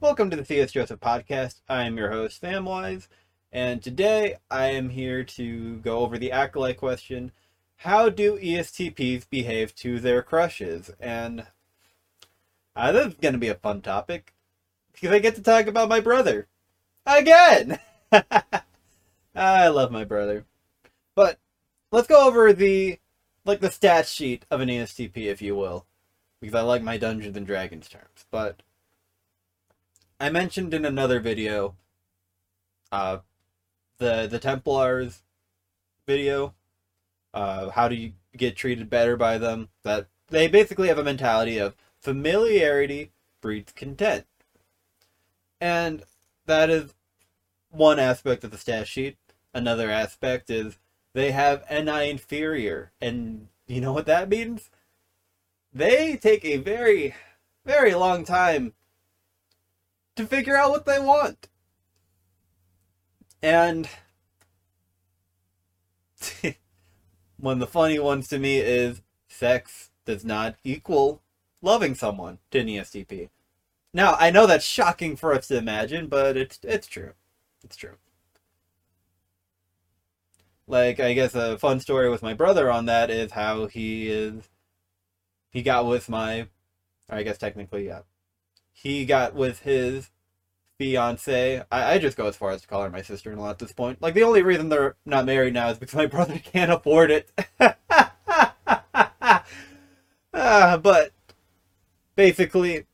Welcome to the C.S. Joseph Podcast. I am your host, Samwise, and today I am here to go over the acolyte question How do ESTPs behave to their crushes? And uh, this is going to be a fun topic because I get to talk about my brother again. I love my brother. But let's go over the like the stat sheet of an ESTP, if you will, because I like my Dungeons and Dragons terms. But I mentioned in another video, uh, the the Templars video, uh, how do you get treated better by them? That they basically have a mentality of familiarity breeds content, and that is one aspect of the stat sheet. Another aspect is they have NI inferior, and you know what that means? They take a very, very long time to figure out what they want. And one of the funny ones to me is sex does not equal loving someone to an ESTP. Now, I know that's shocking for us to imagine, but it's it's true. It's true. Like, I guess a fun story with my brother on that is how he is he got with my I guess technically, yeah he got with his fiance. I, I just go as far as to call her my sister in law at this point. Like, the only reason they're not married now is because my brother can't afford it. uh, but basically,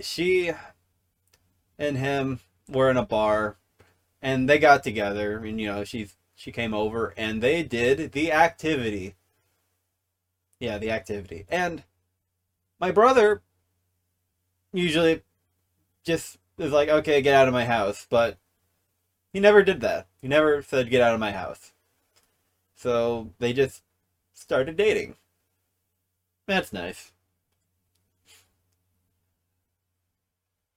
she and him were in a bar and they got together and you know she she came over and they did the activity yeah the activity and my brother usually just is like, okay, get out of my house. But he never did that. He never said, get out of my house. So they just started dating. That's nice.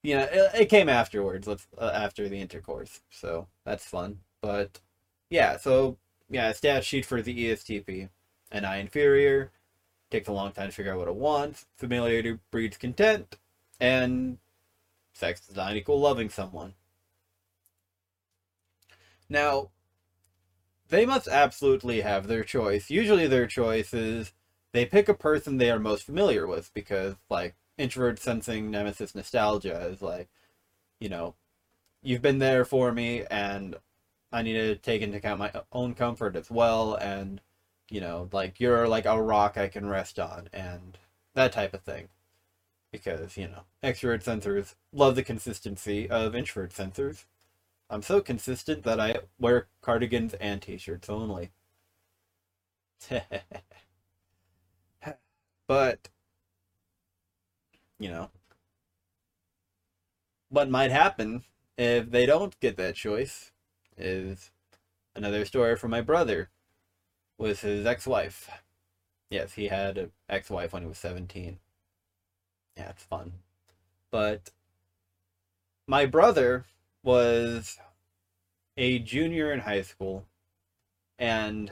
You know, it, it came afterwards, let's, uh, after the intercourse. So that's fun. But yeah, so yeah, stat sheet for the ESTP. ESTP. NI inferior. Takes a long time to figure out what it wants. Familiarity breeds content and sex does not equal loving someone. Now, they must absolutely have their choice. Usually, their choice is they pick a person they are most familiar with because, like, introvert sensing nemesis nostalgia is like, you know, you've been there for me, and I need to take into account my own comfort as well, and, you know, like, you're like a rock I can rest on, and that type of thing because you know extrovert sensors love the consistency of introvert sensors. I'm so consistent that I wear cardigans and t-shirts only. but you know what might happen if they don't get that choice is another story from my brother with his ex-wife. Yes, he had an ex-wife when he was 17 yeah, it's fun. But my brother was a junior in high school, and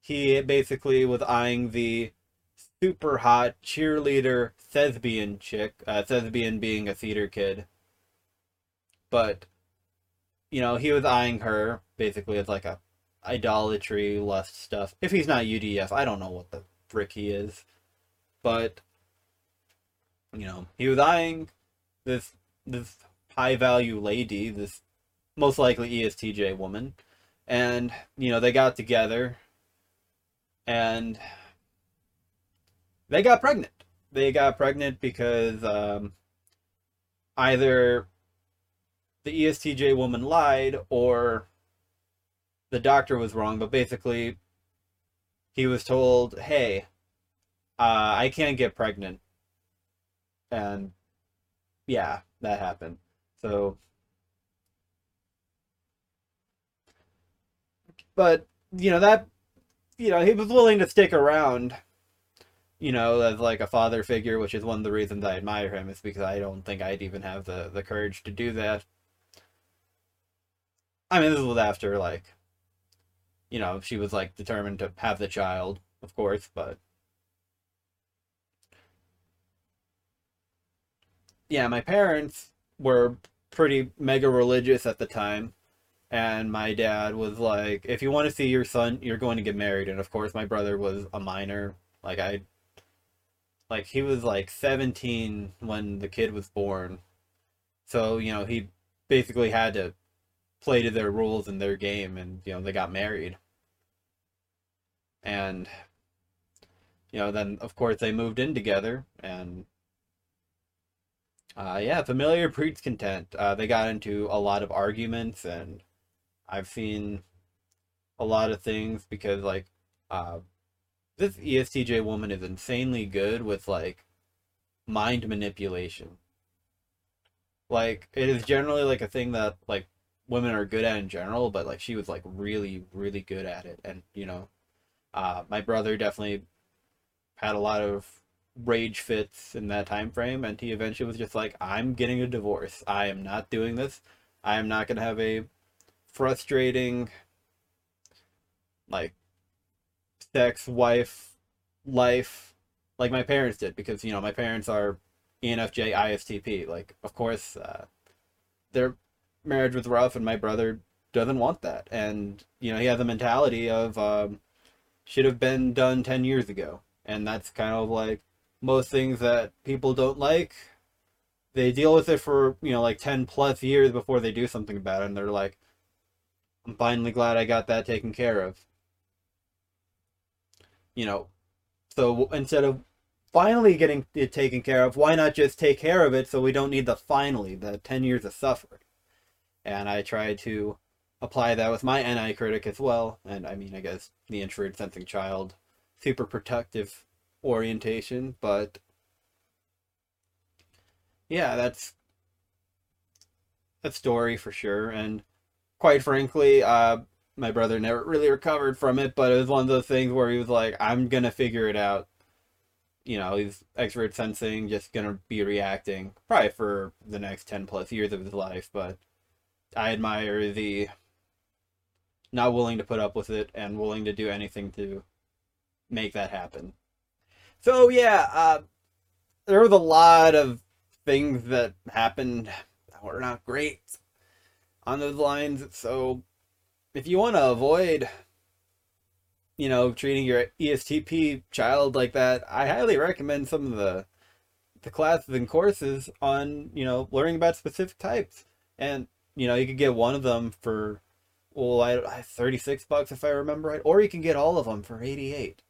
he basically was eyeing the super hot cheerleader Thesbian chick, uh, thespian being a theater kid. But, you know, he was eyeing her basically as like a idolatry, lust stuff. If he's not UDF, I don't know what the frick he is. But you know, he was eyeing this this high value lady, this most likely ESTJ woman, and you know they got together, and they got pregnant. They got pregnant because um, either the ESTJ woman lied or the doctor was wrong. But basically, he was told, "Hey, uh, I can't get pregnant." and yeah, that happened. So, but you know that you know he was willing to stick around, you know, as like a father figure, which is one of the reasons I admire him is because I don't think I'd even have the the courage to do that. I mean, this was after like, you know, she was like determined to have the child, of course, but yeah, my parents were pretty mega religious at the time, and my dad was like, "If you want to see your son, you're going to get married." And of course, my brother was a minor. Like I, like he was like 17 when the kid was born, so you know he basically had to play to their rules and their game, and you know they got married. And you know, then of course they moved in together, and uh, yeah, familiar breeds content. Uh, they got into a lot of arguments, and I've seen a lot of things because like uh, this ESTJ woman is insanely good with like mind manipulation. Like it is generally like a thing that like women are good at in general, but like she was like really really good at it, and you know, uh, my brother definitely had a lot of rage fits in that time frame and he eventually was just like i'm getting a divorce. I am not doing this. I am not going to have a frustrating like sex wife life like my parents did because you know my parents are enfj istp like of course uh, their marriage was rough and my brother doesn't want that. And you know he has a mentality of um, should have been done 10 years ago. And that's kind of like most things that people don't like. They deal with it for you know like 10 plus years before they do something about it. And they're like i'm finally glad i got that taken care of you know so instead of finally getting it taken care of why not just take care of it so we don't need the finally the 10 years of suffering and i try to apply that with my ni critic as well and i mean i guess the introvert sensing child super protective orientation, but yeah, that's a story for sure. And quite frankly, uh, my brother never really recovered from it, but it was one of those things where he was like, I'm gonna figure it out. You know, he's extrovert sensing, just gonna be reacting probably for the next 10 plus years of his life, but I admire the not willing to put up with it and willing to do anything to make that happen. So yeah, uh, there was a lot of things that happened that were not great on those lines. So if you want to avoid, you know, treating your ESTP child like that, I highly recommend some of the the classes and courses on you know learning about specific types. And you know, you could get one of them for well, I, I 36 bucks if I remember right, or you can get all of them for 88.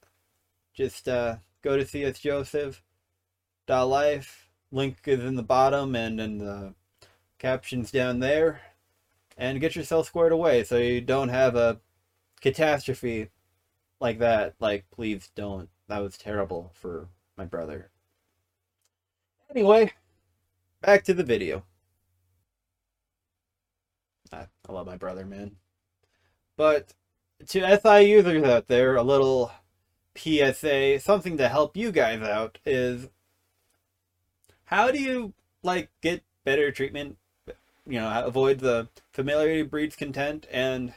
Just uh go to csjoseph.life. Link is in the bottom and in the captions down there. And get yourself squared away so you don't have a catastrophe like that. Like, please don't. That was terrible for my brother. Anyway, back to the video. I, I love my brother, man. But to SI users out there, a little PSA, something to help you guys out is how do you like get better treatment? You know, avoid the familiarity breeds content, and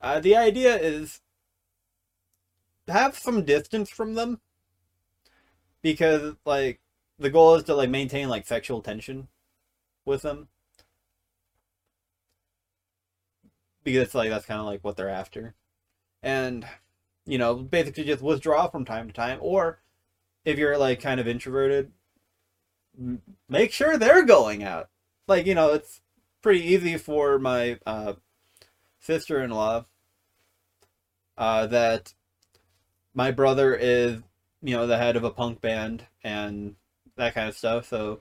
uh, the idea is have some distance from them because like the goal is to like maintain like sexual tension with them because it's like that's kind of like what they're after and you know, basically just withdraw from time to time. Or if you're like kind of introverted, make sure they're going out. Like, you know, it's pretty easy for my uh, sister in law uh, that my brother is, you know, the head of a punk band and that kind of stuff. So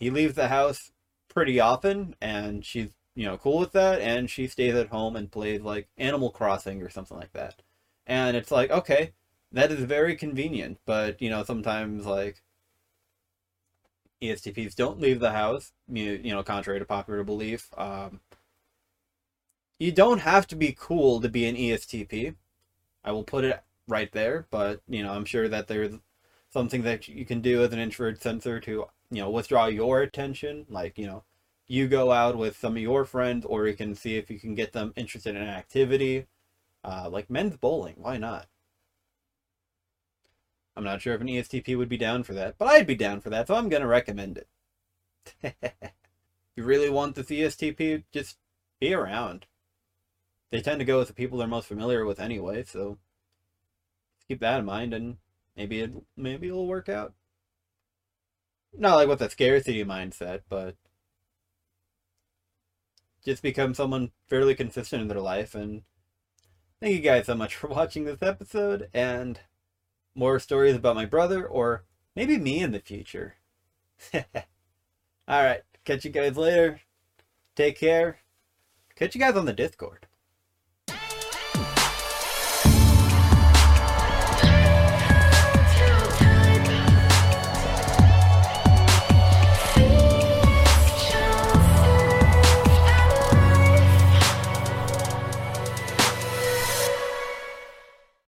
he leaves the house pretty often and she's you know cool with that and she stays at home and plays like animal crossing or something like that and it's like okay that is very convenient but you know sometimes like estps don't leave the house you, you know contrary to popular belief um, you don't have to be cool to be an estp i will put it right there but you know i'm sure that there's something that you can do as an introvert sensor to you know withdraw your attention like you know you go out with some of your friends, or you can see if you can get them interested in an activity, uh, like men's bowling. Why not? I'm not sure if an ESTP would be down for that, but I'd be down for that, so I'm gonna recommend it. if you really want the ESTP, just be around. They tend to go with the people they're most familiar with anyway, so keep that in mind, and maybe it maybe it'll work out. Not like with a scarcity mindset, but just become someone fairly consistent in their life. And thank you guys so much for watching this episode, and more stories about my brother, or maybe me in the future. Alright, catch you guys later. Take care. Catch you guys on the Discord.